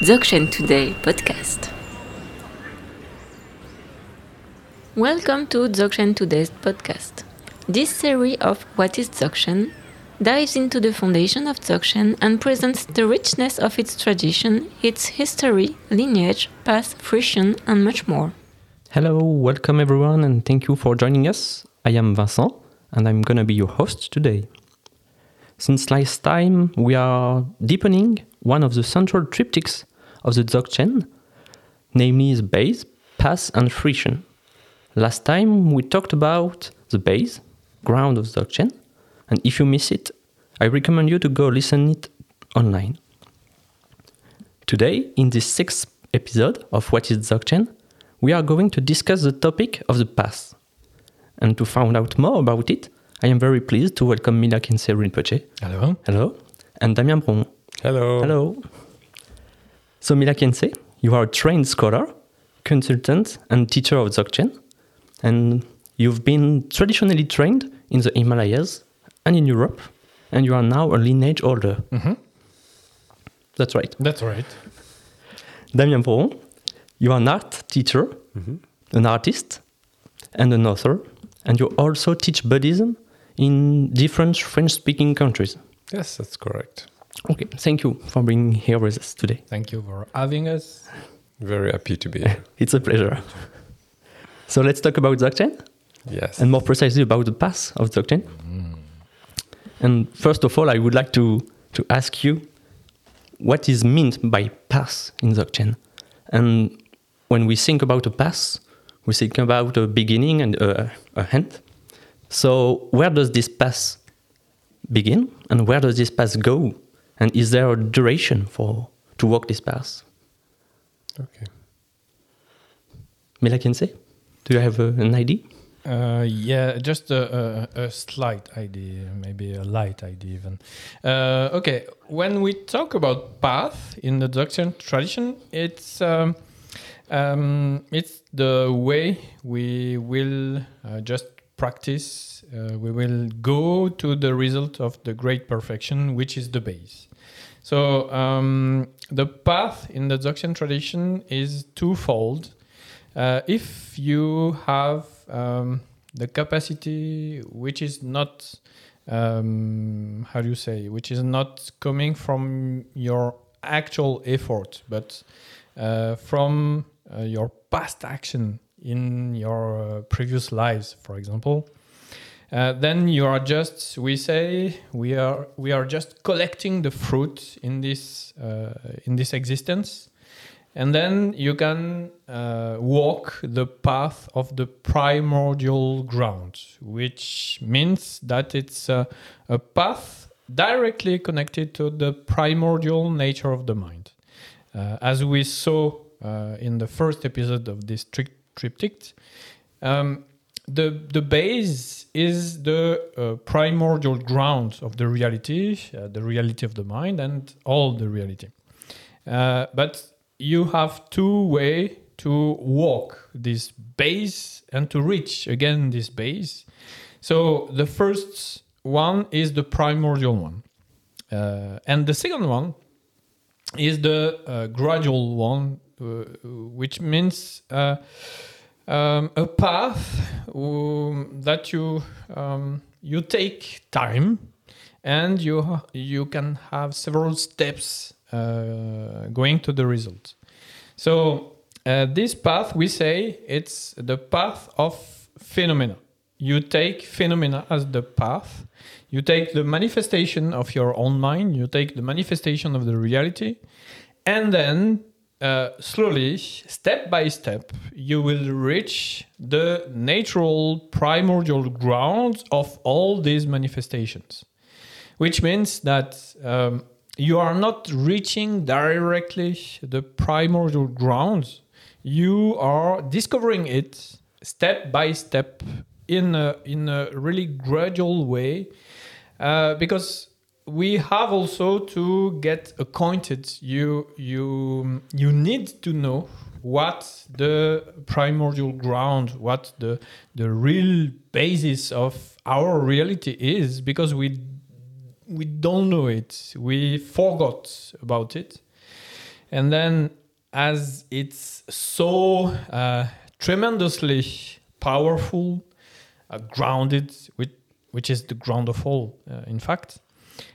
Dzogchen Today podcast. Welcome to Dzogchen Today's podcast. This series of What is Dzogchen dives into the foundation of Dzogchen and presents the richness of its tradition, its history, lineage, path, fruition, and much more. Hello, welcome everyone, and thank you for joining us. I am Vincent, and I'm gonna be your host today. Since last time, we are deepening one of the central triptychs of the Dzogchen, namely the base, path, and fruition. Last time, we talked about the base, ground of the Dzogchen, and if you miss it, I recommend you to go listen it online. Today, in this sixth episode of What is Dzogchen, we are going to discuss the topic of the path. And to find out more about it, I am very pleased to welcome Mila Khyentse Rinpoche. Hello. Hello. And Damien Brohon. Hello. Hello. So, Mila Khyentse, you are a trained scholar, consultant, and teacher of Dzogchen. And you've been traditionally trained in the Himalayas and in Europe. And you are now a lineage holder. Mhm. That's right. That's right. Damien Brohon, you are an art teacher, an artist, and an author, and you also teach Buddhism in different French speaking countries. Yes, that's correct. Okay, thank you for being here with us today. Thank you for having us. Very happy to be here. It's a pleasure. So let's talk about Dzogchen, yes. and more precisely about the path of Dzogchen. Mm. And first of all, I would like to, to ask you what is meant by path in Dzogchen. And when we think about a path, we think about a beginning and a, a end. So where does this path begin, and where does this path go? And is there a duration for to walk this path? okay. Mila Kinsey, do you have an idea? Uh, yeah, just a, a, a slight idea, maybe a light idea even. Uh, okay, when we talk about path in the Dzogchen tradition, it's um, um, it's the way we will uh, just practice. Uh, we will go to the result of the great perfection, which is the base. So um, the path in the Dzogchen tradition is twofold. Uh, if you have um, the capacity which is not um, how do you say which is not coming from your actual effort but uh, from uh, your past action in your uh, previous lives for example uh, then you are just we say we are we are just collecting the fruit in this uh, in this existence and then you can uh, walk the path of the primordial ground, which means that it's a, a path directly connected to the primordial nature of the mind. Uh, as we saw uh, in the first episode of this tri- triptych, um, the, the base is the uh, primordial ground of the reality, uh, the reality of the mind, and all the reality. Uh, but you have two way to walk this base and to reach again this base. So the first one is the primordial one, uh, and the second one is the uh, gradual one, uh, which means um, a path um, that you um, you take time, and you you can have several steps uh, going to the result. So uh, this path, we say, it's the path of phenomena. You take phenomena as the path. You take the manifestation of your own mind. You take the manifestation of the reality, and then uh, slowly, step by step, you will reach the natural primordial ground of all these manifestations. Which means that um, you are not reaching directly the primordial ground. You are discovering it step by step in a, in a really gradual way uh, because we have also to get acquainted. You you you need to know what the primordial ground what the the real basis of our reality is because we we don't know it. We forgot about it. And then, as it's so uh, tremendously powerful, uh, grounded, which, which is the ground of all, uh, in fact,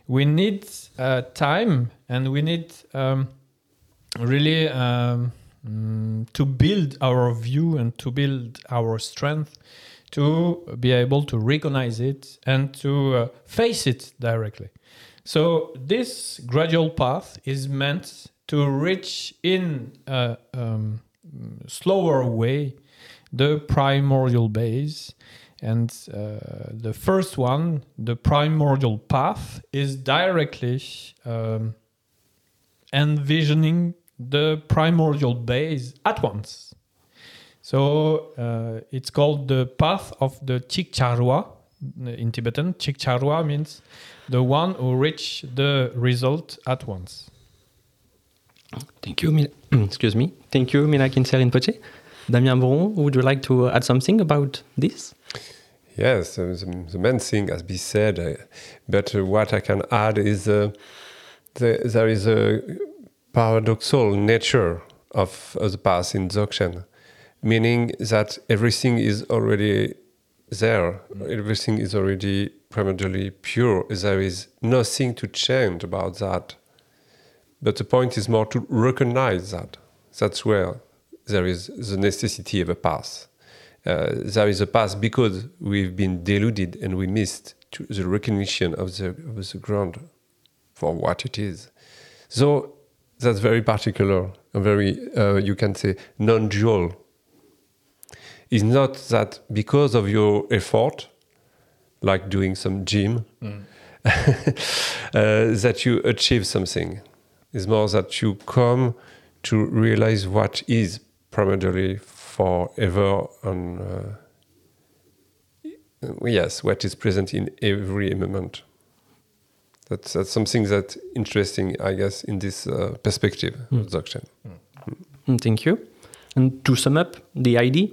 we need uh, time and we need um, really um, mm, to build our view and to build our strength to be able to recognize it and to uh, face it directly. So this gradual path is meant to reach in a um, slower way the primordial base. And uh, the first one, the primordial path, is directly um, envisioning the primordial base at once. So uh, it's called the path of the Chikcharwa in Tibetan. Chikcharwa means the one who reach the result at once. Thank you, Mil- excuse me. Thank you, Mila Khyentse Rinpoche. Damien Brohon, would you like to add something about this? Yes, the, the main thing has been said, uh, but what I can add is uh, the, there is a paradoxal nature of, the path in Dzogchen, meaning that everything is already there, everything is already primarily pure. There is nothing to change about that. But the point is more to recognize that. That's where there is the necessity of a path. Uh, there is a path because we've been deluded and we missed to the recognition of the, of the ground for what it is. So that's very particular and very, uh, you can say, non dual. It's not that because of your effort, like doing some gym, uh, that you achieve something. It's more that you come to realize what is primarily forever and uh, yes, what is present in every moment. That's, that's something that's interesting, I guess, in this uh, perspective of Dzogchen. Mm, Thank you. And to sum up the idea,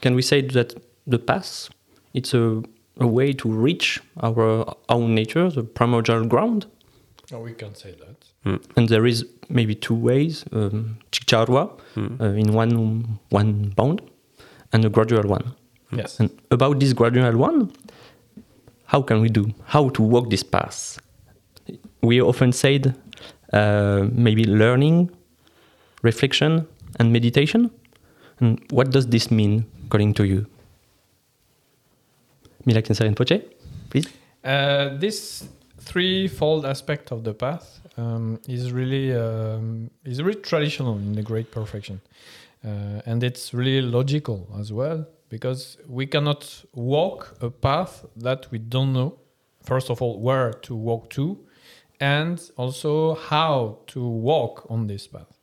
can we say that the path it's a, a way to reach our own nature, the primordial ground, Oh, we can say that. And there is maybe two ways: um, Chikcharwa uh, in one one bound, and a gradual one. Yes. And about this gradual one, how can we do? How to walk this path? We often said uh, maybe learning, reflection, and meditation. And what does this mean, according to you? Mila Khyentse Rinpoche, please. Uh, this threefold aspect of the path um, is really um, is really traditional in the Great Perfection, uh, and it's really logical as well because we cannot walk a path that we don't know. First of all, where to walk to, and also how to walk on this path.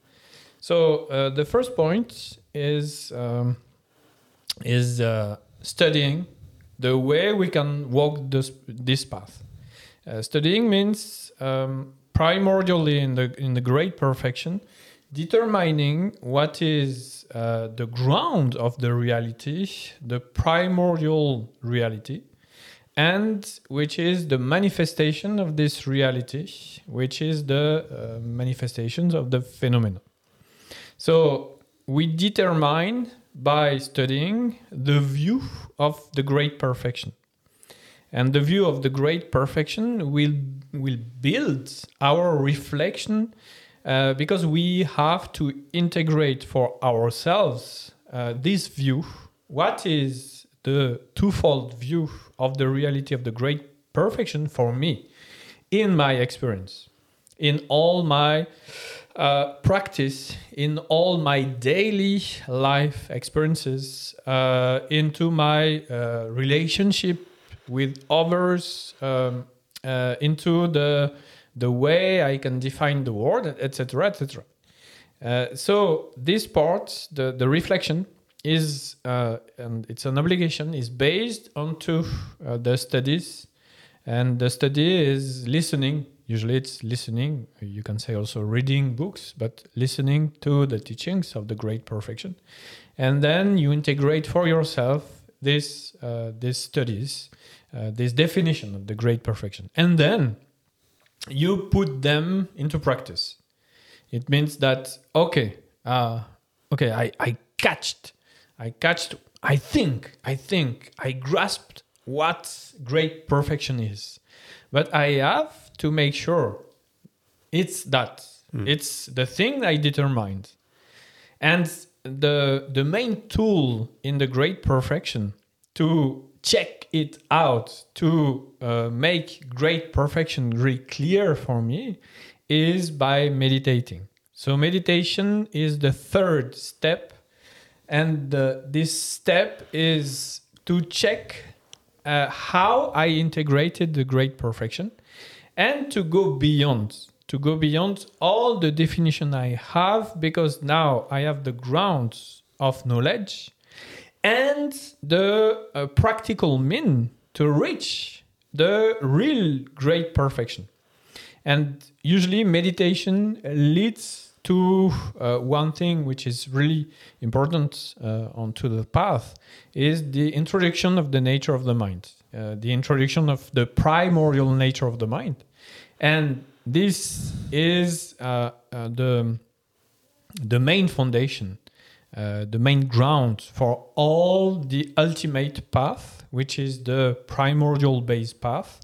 So uh, the first point is um, is uh, studying the way we can walk this this path. Uh, studying means um, primordially in the in the great perfection, determining what is uh, the ground of the reality, the primordial reality, and which is the manifestation of this reality, which is the uh, manifestations of the phenomenon. So we determine by studying the view of the great perfection. And the view of the great perfection will will build our reflection uh, because we have to integrate for ourselves uh, this view. What is the twofold view of the reality of the great perfection for me in my experience, in all my uh, practice in all my daily life experiences uh, into my uh, relationship with others um, uh, into the the way I can define the world etc etc uh, so this part the the reflection is uh, and it's an obligation is based onto the studies. And the study is listening. Usually it's listening. You can say also reading books but listening to the teachings of the great perfection. And then you integrate for yourself this uh, these studies uh, this definition of the great perfection. And then you put them into practice. It means that okay, uh, okay, I I catched, I catched. I think, I think, I grasped what great perfection is, but I have to make sure it's that. It's the thing I determined, and the the main tool in the great perfection to check it out to uh, make great perfection very clear for me is by meditating. So meditation is the third step and uh, this step is to check uh, how i integrated the great perfection and to go beyond to go beyond all the definition i have because now i have the grounds of knowledge and the uh, practical mean to reach the real great perfection. And usually, meditation leads to uh, one thing which is really important uh, onto the path is the introduction of the nature of the mind, uh, the introduction of the primordial nature of the mind, and this is uh, uh, the the main foundation uh, the main ground for all the ultimate path, which is the primordial base path,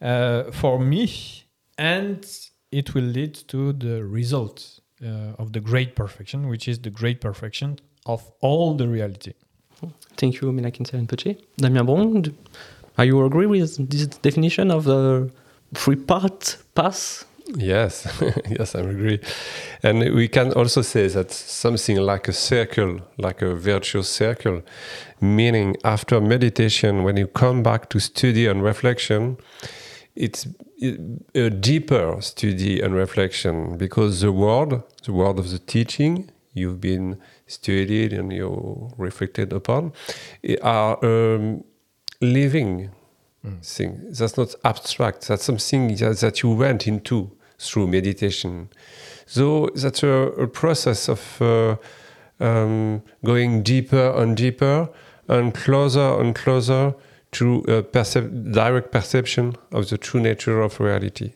uh, for me, and it will lead to the result uh, of the great perfection, which is the great perfection of all the reality. Thank you, Mila Khyentse Rinpoche. Damien Brohon, are you agree with this definition of the three-part path? Yes, yes, I agree. And we can also say that something like a circle, like a virtuous circle, meaning after meditation, when you come back to study and reflection, it's a deeper study and reflection because the word, the word of the teaching you've been studied and you reflected upon, are um, living thing. That's not abstract. That's something that, that you went into through meditation. So that's a, a process of uh, um, going deeper and deeper and closer and closer to percep- direct perception of the true nature of reality.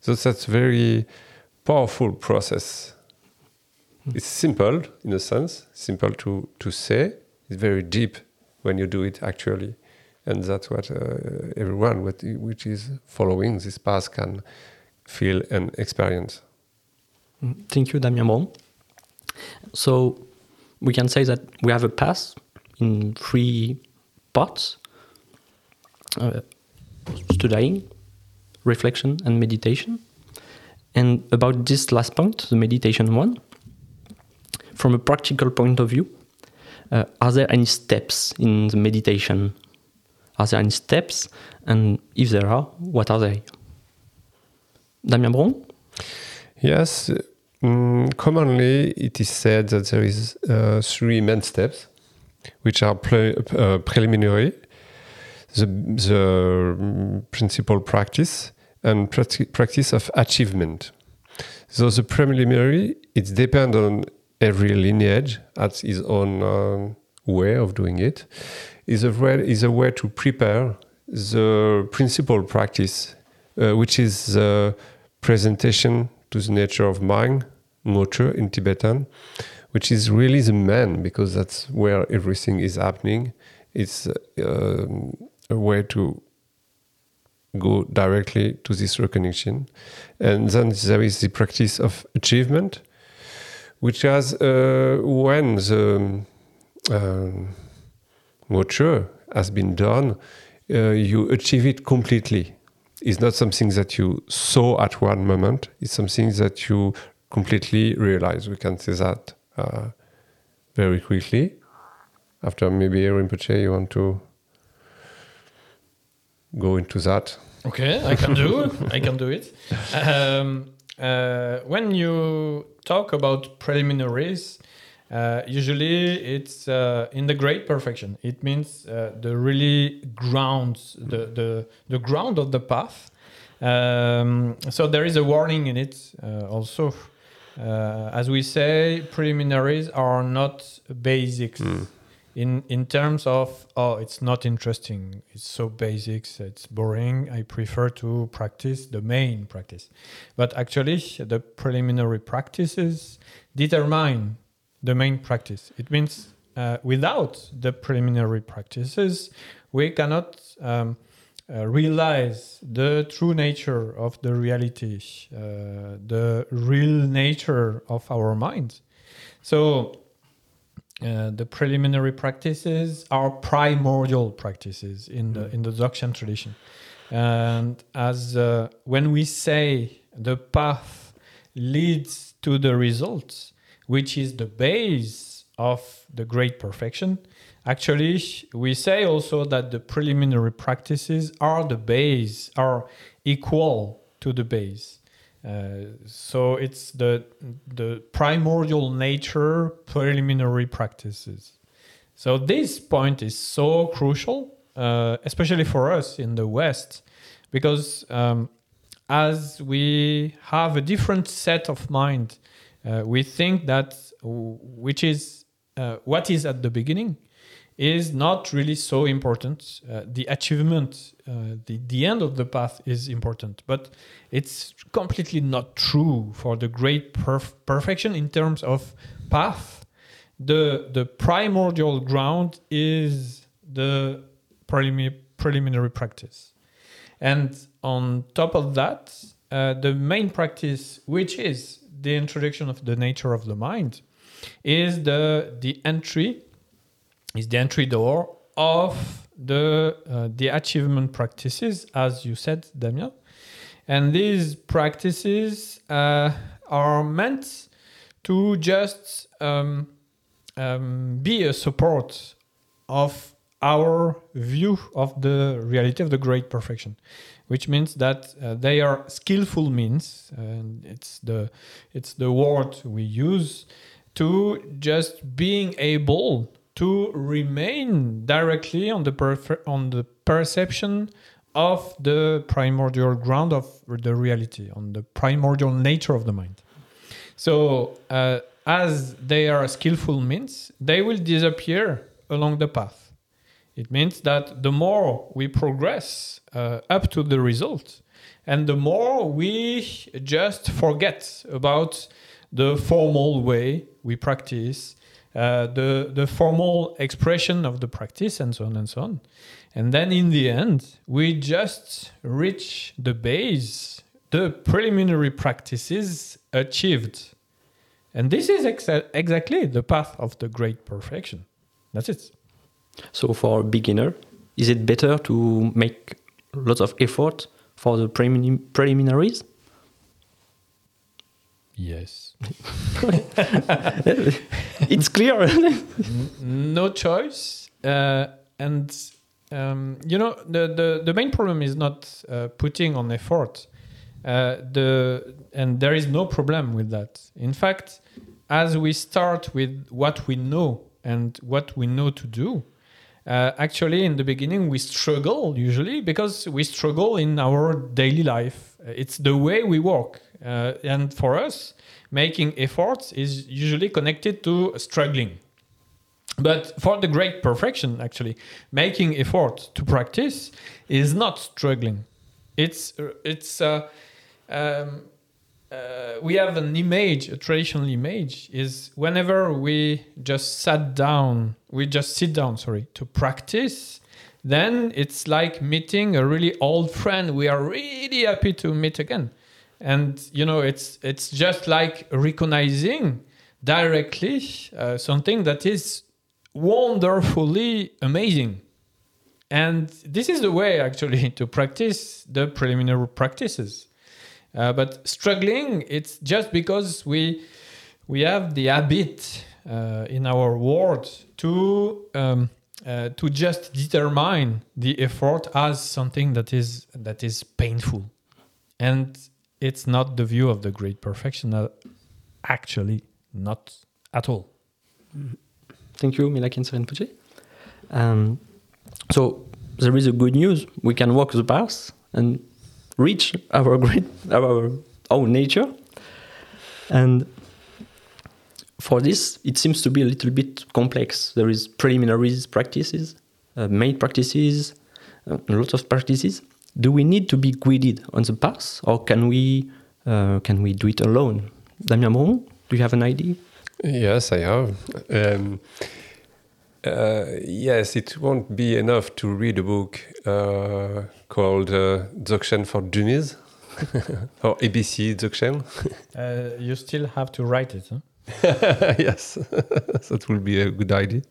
So that's a very powerful process. It's simple in a sense, simple to, to say. It's very deep when you do it actually and that's what uh, everyone which is following this path can feel and experience. Mm, Thank you, Damien. So we can say that we have a path in three parts: uh, studying, reflection, and meditation. And about this last point, the meditation one, from a practical point of view, uh, are there any steps in the meditation? Are there any steps? And if there are, what are they? Damien Brohon? Yes, mm, commonly it is said that there is uh, three main steps, which are pre- uh, preliminary, the, the mm, principal practice, and practi- practice of achievement. So the preliminary, it depends on every lineage at its own um, way of doing it. Is a way, is a way to prepare the principal practice, uh, which is the presentation to the nature of mind, motor in Tibetan, which is really the man because that's where everything is happening. It's uh, a way to go directly to this recognition. And then there is the practice of achievement, which has uh, when the um, has been done, uh, you achieve it completely. It's not something that you saw at one moment. It's something that you completely realize. We can say that uh, very quickly. After maybe Rinpoche, you want to go into that? Okay, I can do. I can do it. Um, uh, when you talk about preliminaries, uh, usually it's uh, in the great perfection. It means uh, the really grounds, the, the the ground of the path. Um, so there is a warning in it uh, also. Uh, as we say, preliminaries are not basics. in in terms of oh it's not interesting it's so basics it's boring i prefer to practice the main practice but actually the preliminary practices determine the main practice. It means uh, without the preliminary practices we cannot um, uh, realize the true nature of the reality uh, the real nature of our mind so uh, the preliminary practices are primordial practices in the in the Dzogchen tradition, and as uh, when we say the path leads to the results, which is the base of the great perfection, actually we say also that the preliminary practices are the base, are equal to the base. Uh, so it's the the primordial nature preliminary practices. So this point is so crucial, uh, especially for us in the West, because um, as we have a different set of mind, uh, we think that which is uh, what is at the beginning is not really so important. Uh, the achievement, uh, the, the end of the path is important, but it's completely not true for the great perf- perfection in terms of path. The, the primordial ground is the prelimi- preliminary practice. And on top of that, uh, the main practice, which is the introduction of the nature of the mind, is the, the entry is the entry door of the uh, the achievement practices, as you said, Damien. And these practices uh, are meant to just um, um, be a support of our view of the reality of the great perfection, which means that uh, they are skillful means, and it's the it's the word we use to just being able to remain directly on the perfe- on the perception of the primordial ground of the reality, on the primordial nature of the mind. So, uh, as they are skillful means, they will disappear along the path. It means that the more we progress uh, up to the result, and the more we just forget about the formal way we practice, uh, the the formal expression of the practice, and so on and so on. And then in the end, we just reach the base, the preliminary practices achieved. And this is exa- exactly the path of the great perfection. That's it. So for a beginner, is it better to make lots of effort for the prelimin- preliminaries? Yes. it's clear. no choice. Uh, and um, you know the, the the main problem is not uh, putting on effort. Uh, the and there is no problem with that. In fact, as we start with what we know and what we know to do, uh, actually in the beginning we struggle usually because we struggle in our daily life. It's the way we work, uh, and for us, making efforts is usually connected to struggling. But for the great perfection, actually, making effort to practice is not struggling. It's it's uh, um, uh, we have an image, a traditional image, is whenever we just sat down, we just sit down, sorry, to practice. Then it's like meeting a really old friend. We are really happy to meet again, and you know, it's it's just like recognizing directly uh, something that is wonderfully amazing. And this is the way actually to practice the preliminary practices. Uh, but struggling, it's just because we we have the habit uh, in our world to um, uh, to just determine the effort as something that is that is painful, and it's not the view of the great perfection. uh, Actually, not at all. Thank you, Milakin Rinpoche. Um, so there is a good news. We can walk the path and reach our great, our own nature. And for this, it seems to be a little bit complex. There is preliminaries practices, uh, main practices, uh, a lot of practices. Do we need to be guided on the path, or can we uh, can we do it alone? Damien do you have an idea? Yes, I have. Um, uh, yes, it won't be enough to read a book uh, called uh, Dzogchen for Dummies or ABC Dzogchen. Uh, you still have to write it. Huh? yes, that will be a good idea.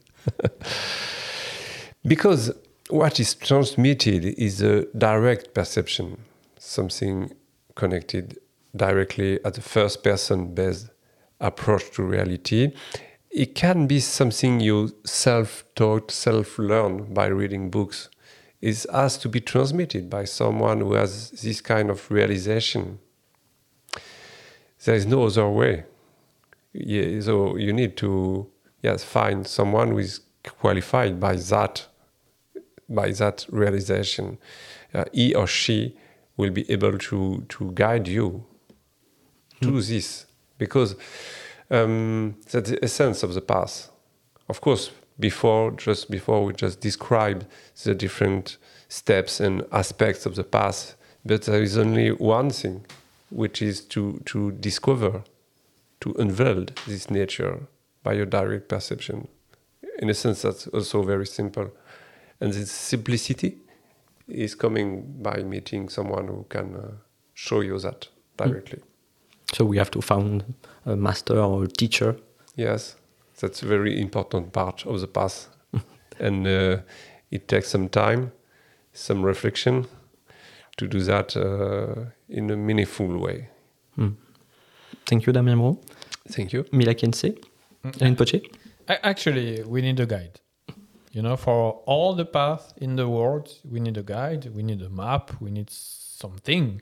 because what is transmitted is a direct perception, something connected directly at the first person based approach to reality. It can be something you self taught, self learn by reading books. It has to be transmitted by someone who has this kind of realization. There is no other way. Yeah, so you need to yes find someone who is qualified by that by that realization. Uh, he or she will be able to to guide you to this because um, that's the essence of the path. Of course, before just before we just describe the different steps and aspects of the path, but there is only one thing, which is to to discover, to unveil this nature by your direct perception. In a sense, that's also very simple, and this simplicity is coming by meeting someone who can uh, show you that directly. So we have to find a master or a teacher. Yes, that's a very important part of the path, and uh, it takes some time, some reflection, to do that uh, in a meaningful way. Thank you, Damien Brohon. Thank you. Mila Khyentse, Rinpoche. A- Actually, we need a guide. You know, for all the paths in the world, we need a guide, we need a map, we need something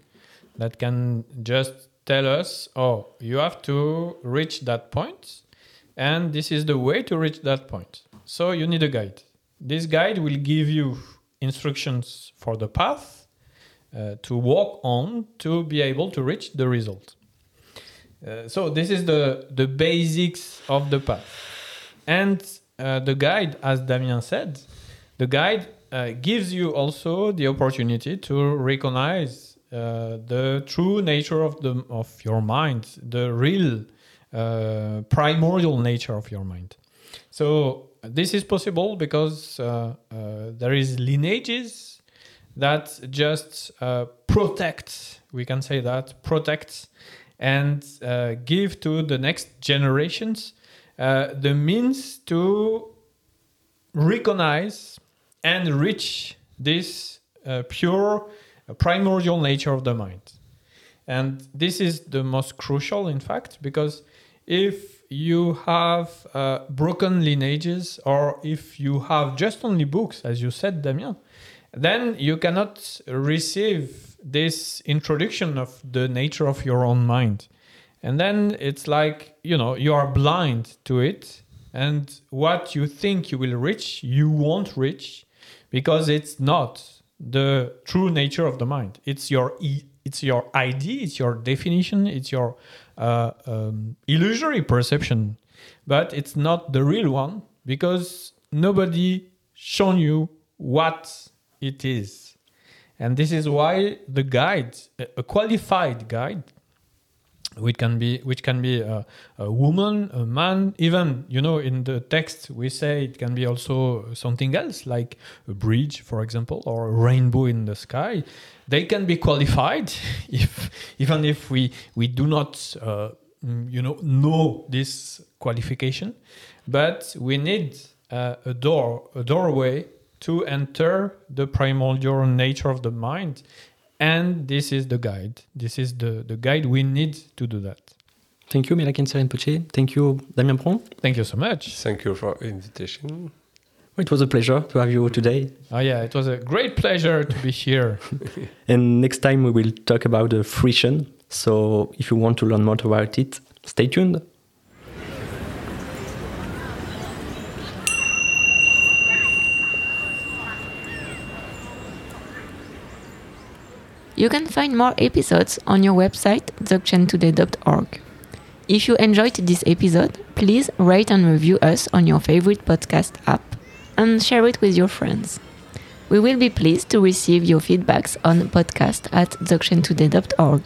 that can just tell us, oh, you have to reach that point, and this is the way to reach that point. So you need a guide. This guide will give you instructions for the path uh, to walk on to be able to reach the result. Uh, so this is the the basics of the path and uh, the guide as damien said the guide uh, gives you also the opportunity to recognize uh, the true nature of the of your mind the real uh, primordial nature of your mind. So this is possible because uh, uh, there is lineages that just uh, protect we can say that protect and uh, give to the next generations the means to recognize and reach this pure primordial nature of the mind. And this is the most crucial in fact because if you have uh, broken lineages or if you have just only books as you said damien then you cannot receive this introduction of the nature of your own mind. And then it's like you know you are blind to it and what you think you will reach you won't reach because it's not the true nature of the mind. It's your it's your idea it's your definition it's your uh, um, illusory perception. But it's not the real one because nobody shown you what it is. And this is why the guide a- a qualified guide which can be which can be a, a woman a man even you know in the text we say it can be also something else like a bridge for example or a rainbow in the sky. They can be qualified if even if we we do not uh, mm, you know know this qualification. But we need uh, a door a doorway to enter the primordial nature of the mind and this is the guide this is the the guide we need to do that Thank you, Mila Khyentse Rinpoche. Thank you, Damien Brohon. thank you so much Thank you for invitation. It was a pleasure to have you today. oh yeah it was a great pleasure to be here And next time we will talk about the fruition. So if you want to learn more about it, stay tuned. You can find more episodes on your website, dzogchentoday.org. If you enjoyed this episode, please rate and review us on your favorite podcast app and share it with your friends. We will be pleased to receive your feedbacks on podcast at dzogchentoday.org.